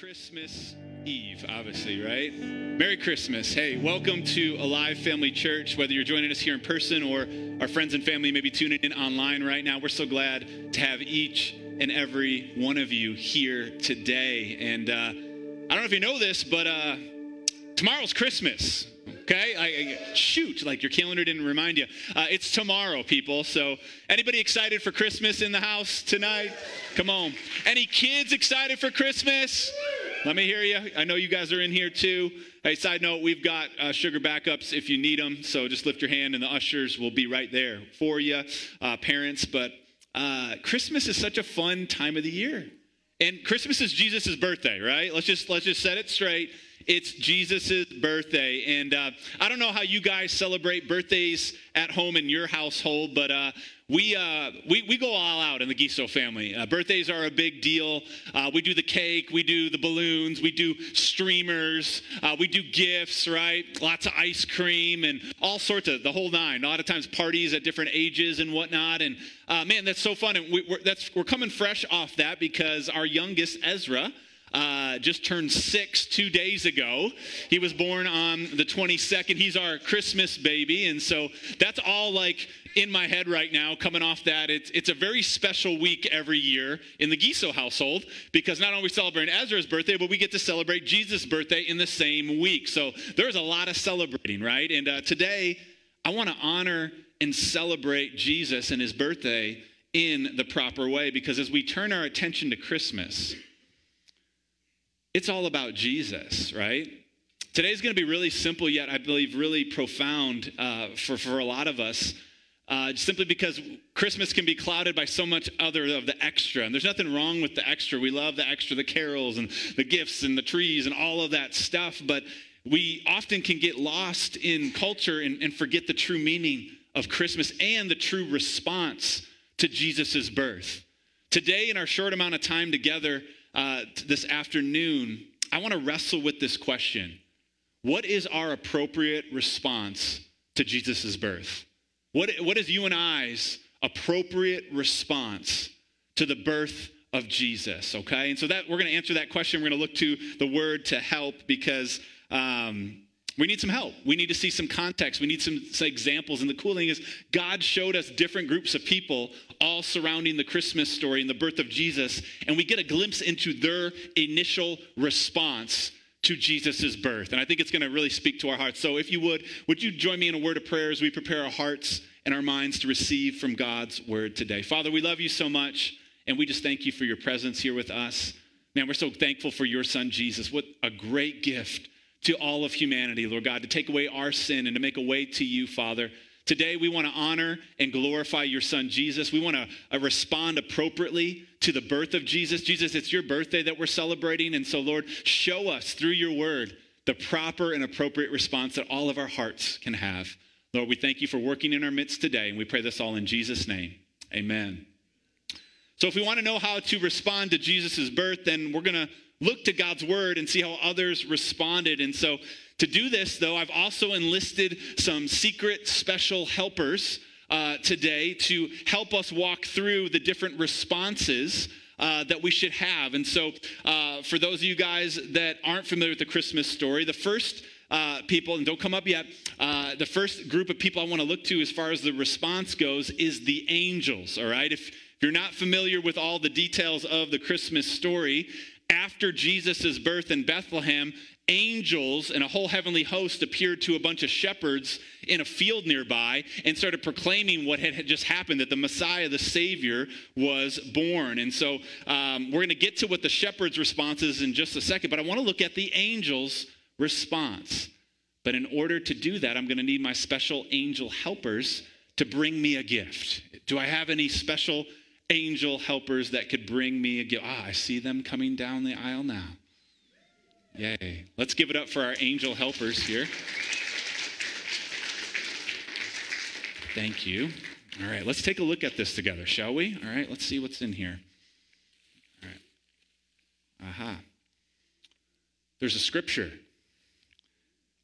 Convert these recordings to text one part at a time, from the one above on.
Christmas Eve, obviously, right? Merry Christmas. Hey, welcome to Alive Family Church. Whether you're joining us here in person or our friends and family maybe tuning in online right now, we're so glad to have each and every one of you here today. And uh, I don't know if you know this, but uh, tomorrow's Christmas. Okay, I, I, shoot, like your calendar didn't remind you. Uh, it's tomorrow, people. So, anybody excited for Christmas in the house tonight? Come on. Any kids excited for Christmas? Let me hear you. I know you guys are in here too. Hey, side note, we've got uh, sugar backups if you need them. So just lift your hand and the ushers will be right there for you, uh, parents. But uh, Christmas is such a fun time of the year. And Christmas is Jesus' birthday, right? Let's just let's just set it straight. It's Jesus' birthday. And uh, I don't know how you guys celebrate birthdays at home in your household, but uh, we, uh, we, we go all out in the Giso family. Uh, birthdays are a big deal. Uh, we do the cake, we do the balloons, we do streamers, uh, we do gifts, right? Lots of ice cream and all sorts of the whole nine. A lot of times parties at different ages and whatnot. And uh, man, that's so fun. And we, we're, that's, we're coming fresh off that because our youngest, Ezra, uh, just turned six two days ago. He was born on the 22nd. He's our Christmas baby. And so that's all like in my head right now, coming off that. It's, it's a very special week every year in the Giso household because not only we celebrate Ezra's birthday, but we get to celebrate Jesus' birthday in the same week. So there's a lot of celebrating, right? And uh, today, I want to honor and celebrate Jesus and his birthday in the proper way because as we turn our attention to Christmas, it's all about Jesus, right? Today's going to be really simple, yet I believe really profound uh, for, for a lot of us. Uh, simply because Christmas can be clouded by so much other of the extra. And there's nothing wrong with the extra. We love the extra, the carols and the gifts and the trees and all of that stuff. But we often can get lost in culture and, and forget the true meaning of Christmas and the true response to Jesus' birth. Today, in our short amount of time together, uh, this afternoon, I want to wrestle with this question What is our appropriate response to Jesus' birth? What, what is you and I's appropriate response to the birth of Jesus? Okay, and so that we're going to answer that question. We're going to look to the word to help because um, we need some help. We need to see some context. We need some, some, examples. And the cool thing is, God showed us different groups of people all surrounding the Christmas story and the birth of Jesus, and we get a glimpse into their initial response to Jesus' birth. And I think it's going to really speak to our hearts. So if you would, would you join me in a word of prayer as we prepare our hearts and our minds to receive from God's word today? Father, we love you so much, and we just thank you for your presence here with us. Man, we're so thankful for your son, Jesus. What a great gift to all of humanity, Lord God, to take away our sin and to make a way to you, Father. Today, we want to honor and glorify your son, Jesus. We want to uh, respond appropriately to the birth of Jesus. Jesus, it's your birthday that we're celebrating. And so, Lord, show us through your word the proper and appropriate response that all of our hearts can have. Lord, we thank you for working in our midst today. And we pray this all in Jesus' name. Amen. So, if we want to know how to respond to Jesus' birth, then we're going to look to God's word and see how others responded. And so, to do this, though, I've also enlisted some secret special helpers uh, today to help us walk through the different responses. Uh, that we should have. And so, uh, for those of you guys that aren't familiar with the Christmas story, the first uh, people, and don't come up yet, uh, the first group of people I want to look to as far as the response goes is the angels, all right? If, if you're not familiar with all the details of the Christmas story, after Jesus' birth in Bethlehem, angels and a whole heavenly host appeared to a bunch of shepherds in a field nearby and started proclaiming what had just happened that the Messiah, the Savior, was born. And so um, we're going to get to what the shepherds' response is in just a second, but I want to look at the angels' response. But in order to do that, I'm going to need my special angel helpers to bring me a gift. Do I have any special angel helpers that could bring me a gift. Ah, I see them coming down the aisle now. Yay. Let's give it up for our angel helpers here. Thank you. All right, let's take a look at this together, shall we? All right, let's see what's in here. All right. Aha. There's a scripture.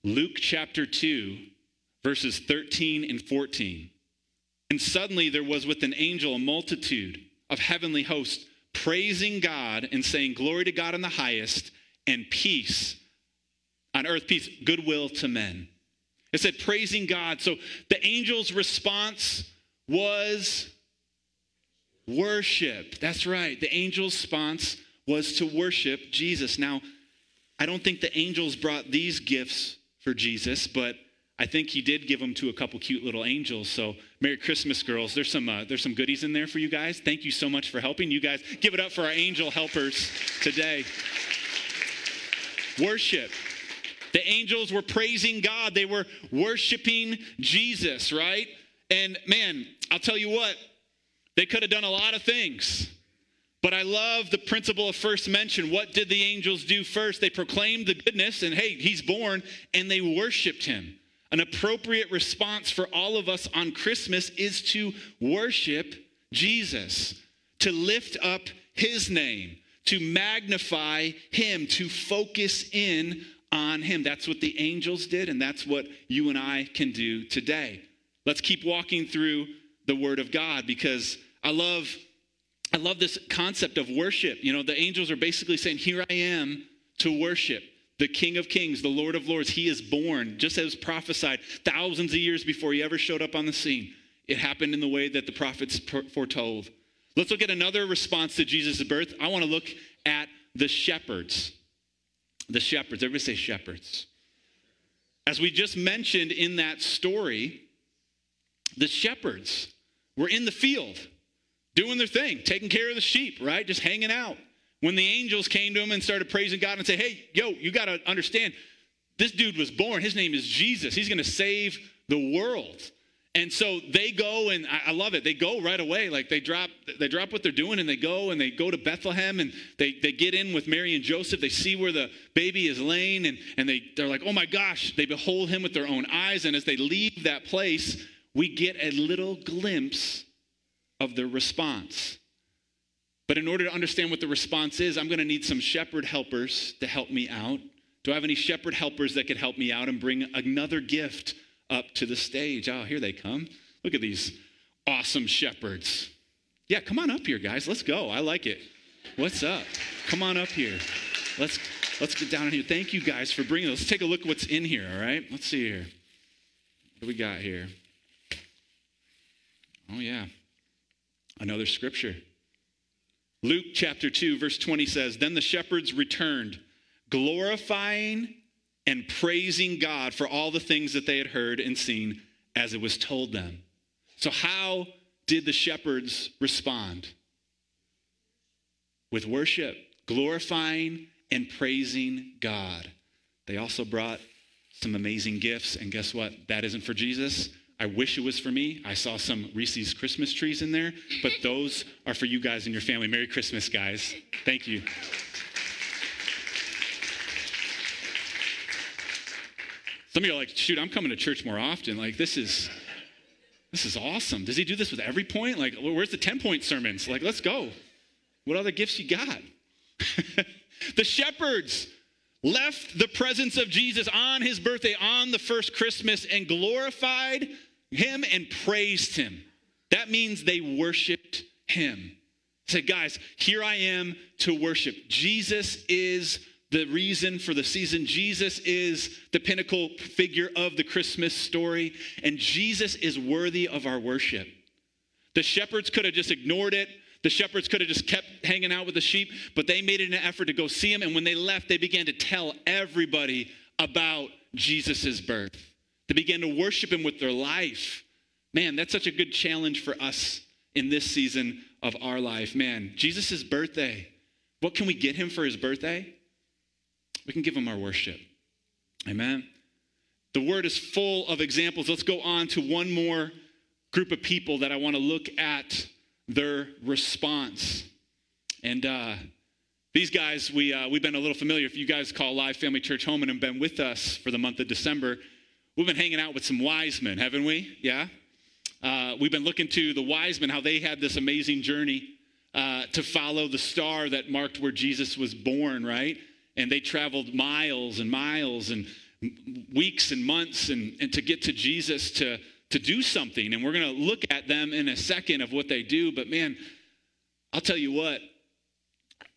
Luke chapter 2, verses 13 and 14. And suddenly there was with an angel a multitude of heavenly hosts praising God and saying, Glory to God in the highest, and peace on earth, peace, goodwill to men. It said praising God. So the angel's response was worship. That's right. The angel's response was to worship Jesus. Now, I don't think the angels brought these gifts for Jesus, but I think he did give them to a couple cute little angels. So, Merry Christmas, girls. There's some uh, there's some goodies in there for you guys. Thank you so much for helping. You guys give it up for our angel helpers today. Worship. The angels were praising God. They were worshiping Jesus, right? And man, I'll tell you what, they could have done a lot of things. But I love the principle of first mention. What did the angels do first? They proclaimed the goodness and hey, he's born, and they worshiped him. An appropriate response for all of us on Christmas is to worship Jesus, to lift up his name, to magnify him, to focus in on him. That's what the angels did, and that's what you and I can do today. Let's keep walking through the word of God because I love I love this concept of worship. You know, the angels are basically saying, "Here I am to worship." the King of Kings, the Lord of Lords, he is born, just as prophesied thousands of years before he ever showed up on the scene. It happened in the way that the prophets foretold. Let's look at another response to Jesus' birth. I want to look at the shepherds. The shepherds. Everybody say shepherds. As we just mentioned in that story, the shepherds were in the field doing their thing, taking care of the sheep, right? Just hanging out. When the angels came to him and started praising God and say, hey, yo, you got to understand, this dude was born. His name is Jesus. He's going to save the world. And so they go, and I, love it. They go right away. Like they drop, they drop what they're doing, and they go and they go to Bethlehem, and they, they get in with Mary and Joseph. They see where the baby is laying, and, and they, they're like, oh my gosh. They behold him with their own eyes. And as they leave that place, we get a little glimpse of their response. But in order to understand what the response is, I'm going to need some shepherd helpers to help me out. Do I have any shepherd helpers that could help me out and bring another gift up to the stage? Oh, here they come. Look at these awesome shepherds. Yeah, come on up here, guys. Let's go. I like it. What's up? Come on up here. Let's let's get down in here. Thank you guys for bringing. Let's take a look at what's in here. All right. Let's see here. What we got here? Oh yeah, another scripture. Luke chapter 2, verse 20 says, Then the shepherds returned, glorifying and praising God for all the things that they had heard and seen as it was told them. So, how did the shepherds respond? With worship, glorifying and praising God. They also brought some amazing gifts, and guess what? That isn't for Jesus. I wish it was for me. I saw some Reese's Christmas trees in there, but those are for you guys and your family. Merry Christmas, guys. Thank you. Some of you are like, shoot, I'm coming to church more often. Like, this is this is awesome. Does he do this with every point? Like, where's the 10 point sermons? Like, let's go. What other gifts you got? the shepherds left the presence of Jesus on his birthday, on the first Christmas, and glorified him and praised him. That means they worshiped him. Say, guys, here I am to worship. Jesus is the reason for the season. Jesus is the pinnacle figure of the Christmas story, and Jesus is worthy of our worship. The shepherds could have just ignored it. The shepherds could have just kept hanging out with the sheep, but they made an effort to go see him. And when they left, they began to tell everybody about Jesus' birth. They began to worship him with their life. Man, that's such a good challenge for us in this season of our life. Man, Jesus' birthday. What can we get him for his birthday? We can give him our worship. Amen. The word is full of examples. Let's go on to one more group of people that I want to look at their response. And uh, these guys, we, uh, we've been a little familiar. If you guys call Alive Family Church home and have been with us for the month of December, we've been hanging out with some wise men, haven't we? Yeah? Uh, we've been looking to the wise men, how they had this amazing journey uh, to follow the star that marked where Jesus was born, right? And they traveled miles and miles and weeks and months and, and to get to Jesus to, to do something. And we're going to look at them in a second of what they do. But man, I'll tell you what,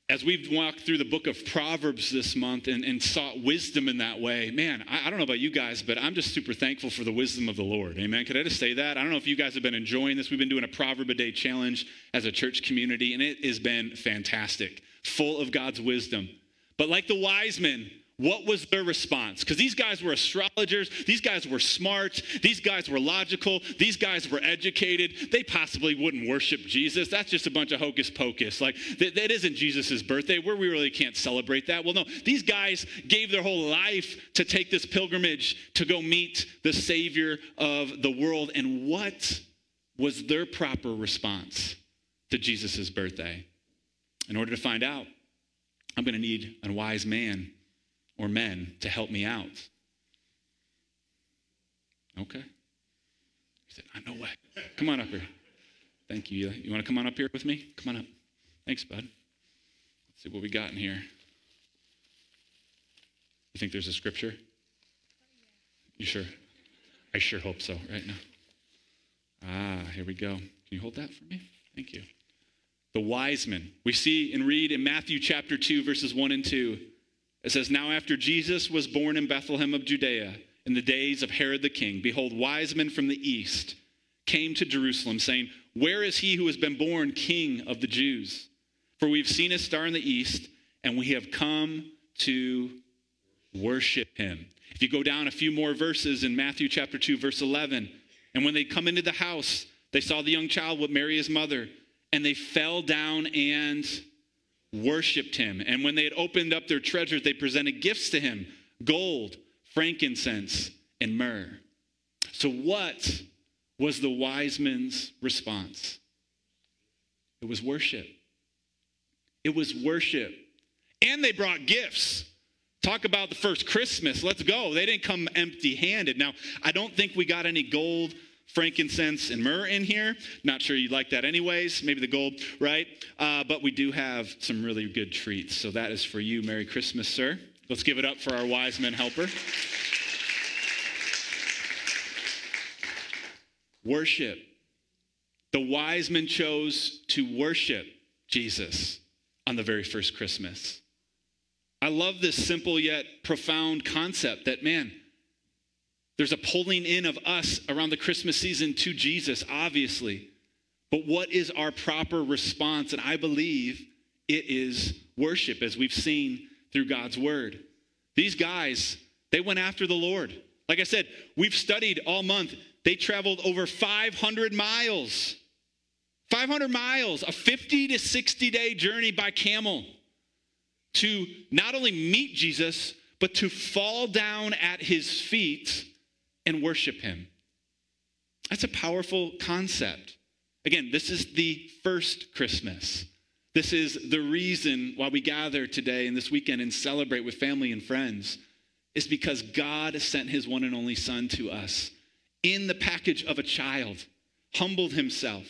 as we've walked through the book of Proverbs this month and, and sought wisdom in that way, man, I, I, don't know about you guys, but I'm just super thankful for the wisdom of the Lord. Amen. Could I just say that? I don't know if you guys have been enjoying this. We've been doing a Proverb a day challenge as a church community, and it has been fantastic, full of God's wisdom. But like the wise men, what was their response? Because these guys were astrologers, these guys were smart, these guys were logical, these guys were educated. They possibly wouldn't worship Jesus. That's just a bunch of hocus pocus. Like, that, that isn't Jesus' birthday. Where we really can't celebrate that. Well, no, these guys gave their whole life to take this pilgrimage to go meet the Savior of the world. And what was their proper response to Jesus' birthday? In order to find out, I'm going to need a wise man or men to help me out. Okay. He said, I know what. Come on up here. Thank you. You want to come on up here with me? Come on up. Thanks, bud. Let's see what we got in here. You think there's a scripture? You sure? I sure hope so right now. Ah, here we go. Can you hold that for me? Thank you. The wise men. We see and read in Matthew chapter 2, verses 1 and 2. It says, Now after Jesus was born in Bethlehem of Judea, in the days of Herod the king, behold, wise men from the east came to Jerusalem, saying, Where is he who has been born king of the Jews? For we've seen his star in the east, and we have come to worship him. If you go down a few more verses in Matthew chapter 2, verse 11, and when they come into the house, they saw the young child with Mary, his mother, and they fell down and worshiped him. And when they had opened up their treasures, they presented gifts to him gold, frankincense, and myrrh. So, what was the wise men's response? It was worship. It was worship. And they brought gifts. Talk about the first Christmas. Let's go. They didn't come empty handed. Now, I don't think we got any gold frankincense, and myrrh in here. Not sure you'd like that anyways. Maybe the gold, right? Uh, but we do have some really good treats. So that is for you. Merry Christmas, sir. Let's give it up for our wise men helper. worship. The wise men chose to worship Jesus on the very first Christmas. I love this simple yet profound concept that, man, there's a pulling in of us around the Christmas season to Jesus, obviously. But what is our proper response? And I believe it is worship, as we've seen through God's word. These guys, they went after the Lord. Like I said, we've studied all month. They traveled over 500 miles. 500 miles, a 50 to 60 day journey by camel to not only meet Jesus, but to fall down at his feet and worship him. That's a powerful concept. Again, this is the first Christmas. This is the reason why we gather today and this weekend and celebrate with family and friends, is because God sent his one and only Son to us in the package of a child, humbled himself,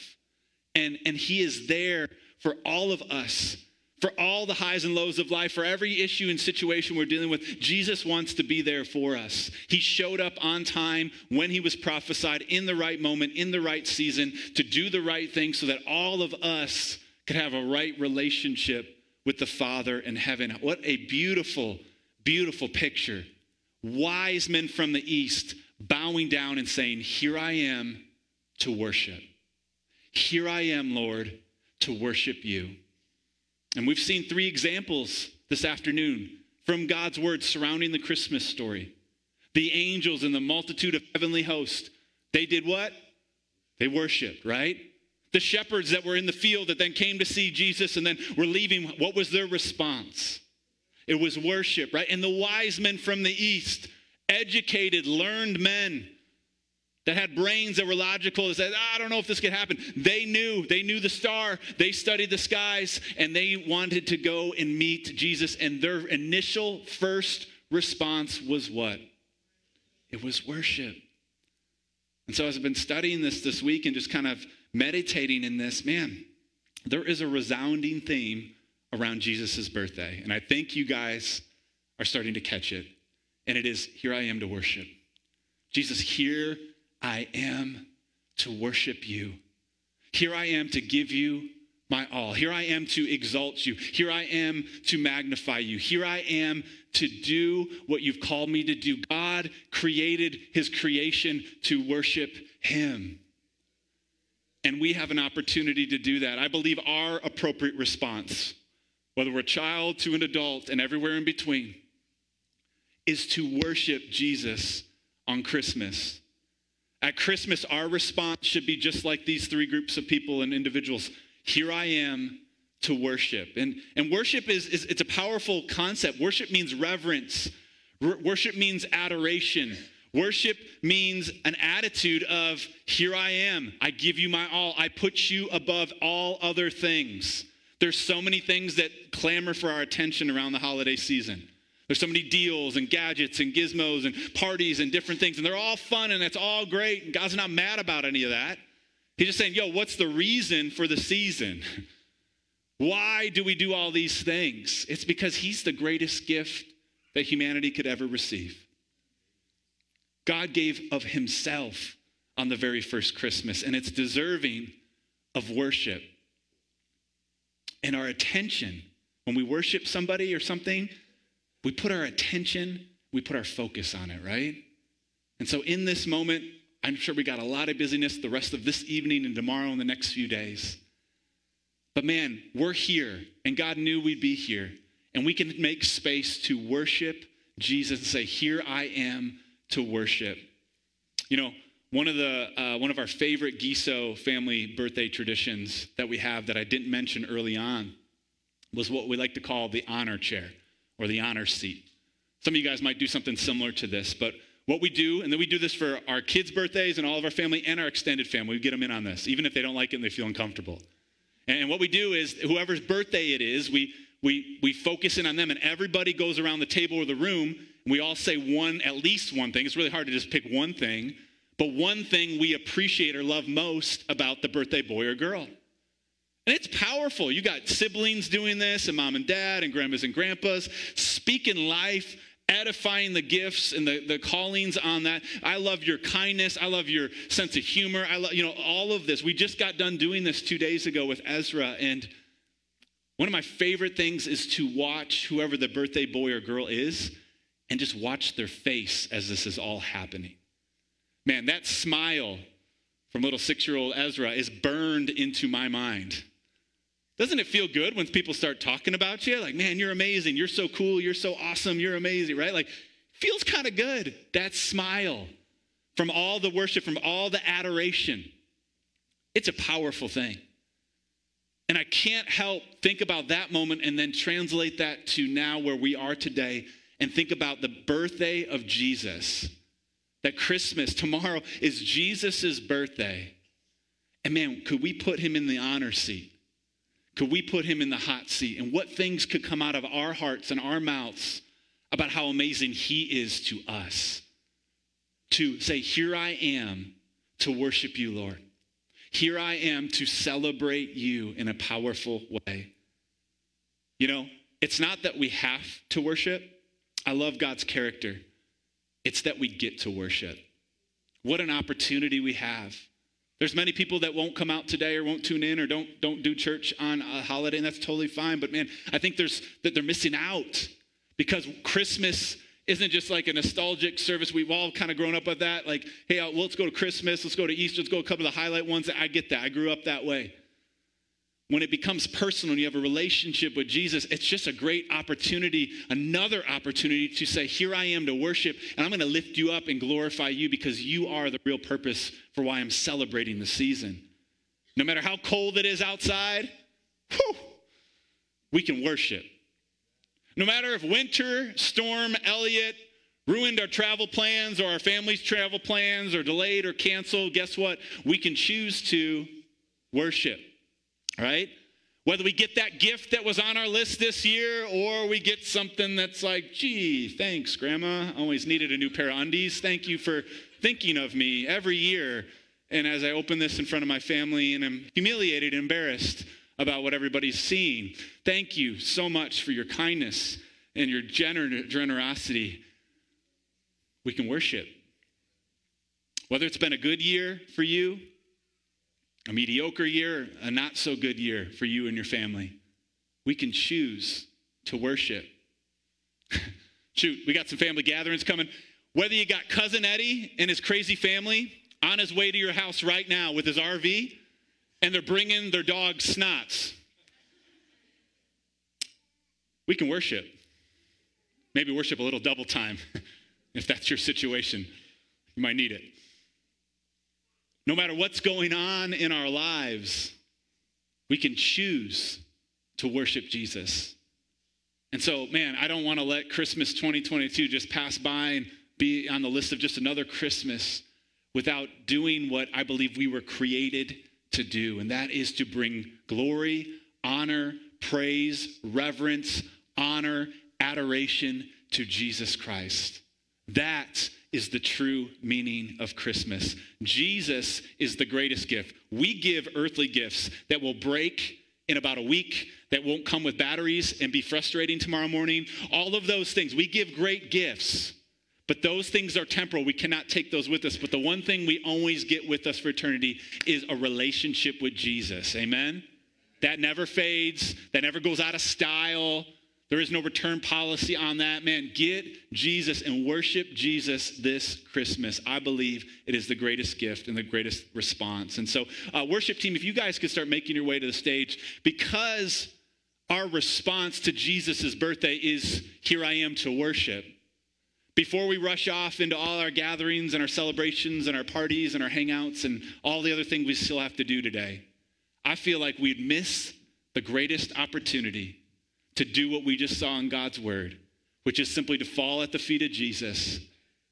and, and he is there for all of us for all the highs and lows of life, for every issue and situation we're dealing with, Jesus wants to be there for us. He showed up on time when he was prophesied in the right moment, in the right season, to do the right thing so that all of us could have a right relationship with the Father in heaven. What a beautiful, beautiful picture. Wise men from the east bowing down and saying, Here I am to worship. Here I am, Lord, to worship you. And we've seen three examples this afternoon from God's word surrounding the Christmas story. The angels and the multitude of heavenly hosts, they did what? They worshiped, right? The shepherds that were in the field that then came to see Jesus and then were leaving, what was their response? It was worship, right? And the wise men from the east, educated, learned men, that had brains that were logical that said, I don't know if this could happen. They knew, they knew the star, they studied the skies, and they wanted to go and meet Jesus. And their initial first response was what? It was worship. And so, as I've been studying this this week and just kind of meditating in this, man, there is a resounding theme around Jesus' birthday. And I think you guys are starting to catch it. And it is, here I am to worship. Jesus, here I am to worship you. Here I am to give you my all. Here I am to exalt you. Here I am to magnify you. Here I am to do what you've called me to do. God created his creation to worship him. And we have an opportunity to do that. I believe our appropriate response, whether we're a child to an adult and everywhere in between, is to worship Jesus on Christmas. At Christmas, our response should be just like these three groups of people and individuals here I am to worship. And, and worship is, is it's a powerful concept. Worship means reverence. R- worship means adoration. Worship means an attitude of, here I am. I give you my all. I put you above all other things. There's so many things that clamor for our attention around the holiday season. There's so many deals and gadgets and gizmos and parties and different things, and they're all fun and it's all great. And God's not mad about any of that. He's just saying, yo, what's the reason for the season? Why do we do all these things? It's because He's the greatest gift that humanity could ever receive. God gave of Himself on the very first Christmas, and it's deserving of worship. And our attention, when we worship somebody or something, we put our attention, we put our focus on it, right? And so in this moment, I'm sure we got a lot of busyness the rest of this evening and tomorrow and the next few days. But man, we're here, and God knew we'd be here, and we can make space to worship Jesus and say, Here I am to worship. You know, one of the uh, one of our favorite Giso family birthday traditions that we have that I didn't mention early on was what we like to call the honor chair or the honor seat. Some of you guys might do something similar to this, but what we do, and then we do this for our kids' birthdays and all of our family and our extended family. We get them in on this, even if they don't like it and they feel uncomfortable. And what we do is, whoever's birthday it is, we, we, we focus in on them, and everybody goes around the table or the room, and we all say one, at least one thing. It's really hard to just pick one thing, but one thing we appreciate or love most about the birthday boy or girl. And it's powerful. You got siblings doing this, and mom and dad, and grandmas and grandpas, speaking life edifying the gifts and the, the callings on that. I love your kindness. I love your sense of humor. I love, you know, all of this. We just got done doing this two days ago with Ezra. And one of my favorite things is to watch whoever the birthday boy or girl is and just watch their face as this is all happening. Man, that smile from little six year old Ezra is burned into my mind. Doesn't it feel good when people start talking about you? Like, man, you're amazing. You're so cool. You're so awesome. You're amazing, right? Like, feels kind of good. That smile from all the worship, from all the adoration. It's a powerful thing. And I can't help think about that moment and then translate that to now where we are today and think about the birthday of Jesus. That Christmas, tomorrow is Jesus' birthday. And man, could we put him in the honor seat? Could we put him in the hot seat? And what things could come out of our hearts and our mouths about how amazing he is to us? To say, Here I am to worship you, Lord. Here I am to celebrate you in a powerful way. You know, it's not that we have to worship. I love God's character. It's that we get to worship. What an opportunity we have there's many people that won't come out today or won't tune in or don't don't do church on a holiday, and that's totally fine. But man, I think there's that they're missing out because Christmas isn't just like a nostalgic service. We've all kind of grown up with that. Like, hey, uh, well, let's go to Christmas, let's go to Easter, let's go a couple of the highlight ones. I get that. I grew up that way when it becomes personal and you have a relationship with Jesus, it's just a great opportunity, another opportunity to say, Here I am to worship, and I'm going to lift you up and glorify you because you are the real purpose for why I'm celebrating the season. No matter how cold it is outside, whew, we can worship. No matter if winter, storm, Elliott ruined our travel plans or our family's travel plans or delayed or canceled, guess what? We can choose to worship right? Whether we get that gift that was on our list this year or we get something that's like, gee, thanks, Grandma. I always needed a new pair of undies. Thank you for thinking of me every year. And as I open this in front of my family and I'm humiliated, and embarrassed about what everybody's seeing, thank you so much for your kindness and your gener- generosity. We can worship. Whether it's been a good year for you a mediocre year, a not so good year for you and your family. We can choose to worship. Shoot, we got some family gatherings coming. Whether you got cousin Eddie and his crazy family on his way to your house right now with his RV, and they're bringing their dog Snots, we can worship. Maybe worship a little double time if that's your situation. You might need it. No matter what's going on in our lives, we can choose to worship Jesus. And so, man, I don't want to let Christmas 2022 just pass by and be on the list of just another Christmas without doing what I believe we were created to do, and that is to bring glory, honor, praise, reverence, honor, adoration to Jesus Christ. That is the true meaning of Christmas. Jesus is the greatest gift. We give earthly gifts that will break in about a week, that won't come with batteries and be frustrating tomorrow morning. All of those things. We give great gifts, but those things are temporal. We cannot take those with us. But the one thing we always get with us for eternity is a relationship with Jesus. Amen? That never fades, that never goes out of style. There is no return policy on that. Man, get Jesus and worship Jesus this Christmas. I believe it is the greatest gift and the greatest response. And so, uh, worship team, if you guys could start making your way to the stage, because our response to Jesus' birthday is here I am to worship. Before we rush off into all our gatherings and our celebrations and our parties and our hangouts and all the other things we still have to do today, I feel like we'd miss the greatest opportunity to do what we just saw in God's word, which is simply to fall at the feet of Jesus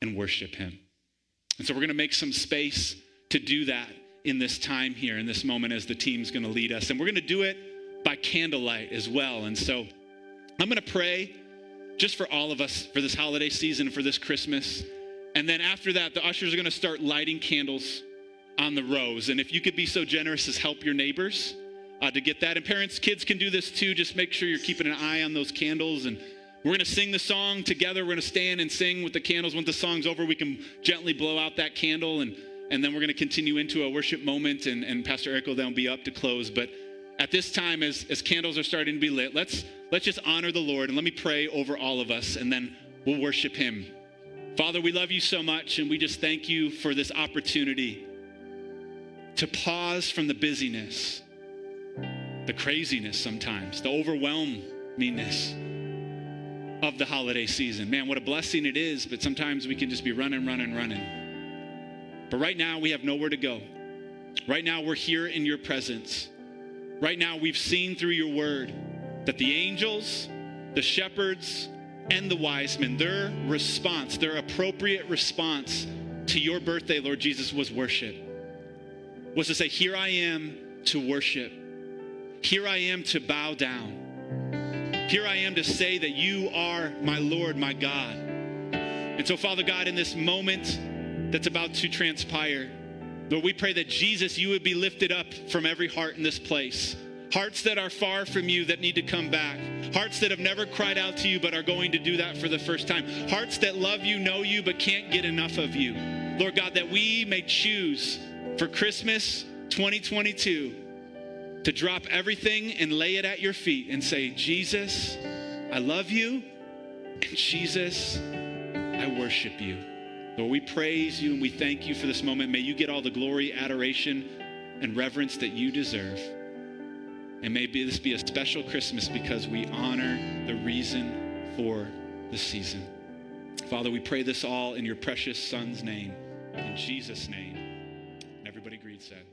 and worship him. And so we're going to make some space to do that in this time here, in this moment, as the team's going to lead us. And we're going to do it by candlelight as well. And so I'm going to pray just for all of us for this holiday season, for this Christmas. And then after that, the ushers are going to start lighting candles on the rows. And if you could be so generous as help your neighbors uh, to get that. And parents, kids can do this too. Just make sure you're keeping an eye on those candles. And we're going to sing the song together. We're going to stand and sing with the candles. When the song's over, we can gently blow out that candle. And, and then we're going to continue into a worship moment. And, and Pastor Eric will then be up to close. But at this time, as, as candles are starting to be lit, let's, let's just honor the Lord. And let me pray over all of us. And then we'll worship him. Father, we love you so much. And we just thank you for this opportunity to pause from the busyness the craziness sometimes, the overwhelmingness of the holiday season. Man, what a blessing it is, but sometimes we can just be running, running, running. But right now, we have nowhere to go. Right now, we're here in your presence. Right now, we've seen through your word that the angels, the shepherds, and the wise men, their response, their appropriate response to your birthday, Lord Jesus, was worship. Was to say, Here I am to worship. Here I am to bow down. Here I am to say that you are my Lord, my God. And so, Father God, in this moment that's about to transpire, Lord, we pray that Jesus, you would be lifted up from every heart in this place. Hearts that are far from you that need to come back. Hearts that have never cried out to you but are going to do that for the first time. Hearts that love you, know you, but can't get enough of you. Lord God, that we may choose for Christmas 2022 to drop everything and lay it at your feet and say, Jesus, I love you, and Jesus, I worship you. Lord, we praise you and we thank you for this moment. May you get all the glory, adoration, and reverence that you deserve. And may this be a special Christmas because we honor the reason for the season. Father, we pray this all in your precious Son's name. In Jesus' name. Everybody agreed, said.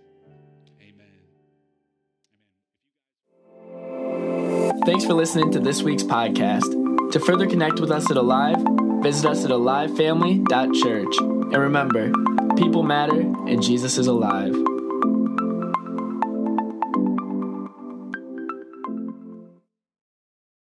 Thanks for listening to this week's podcast. To further connect with us at Alive, visit us at alivefamily.church. And remember, people matter and Jesus is alive.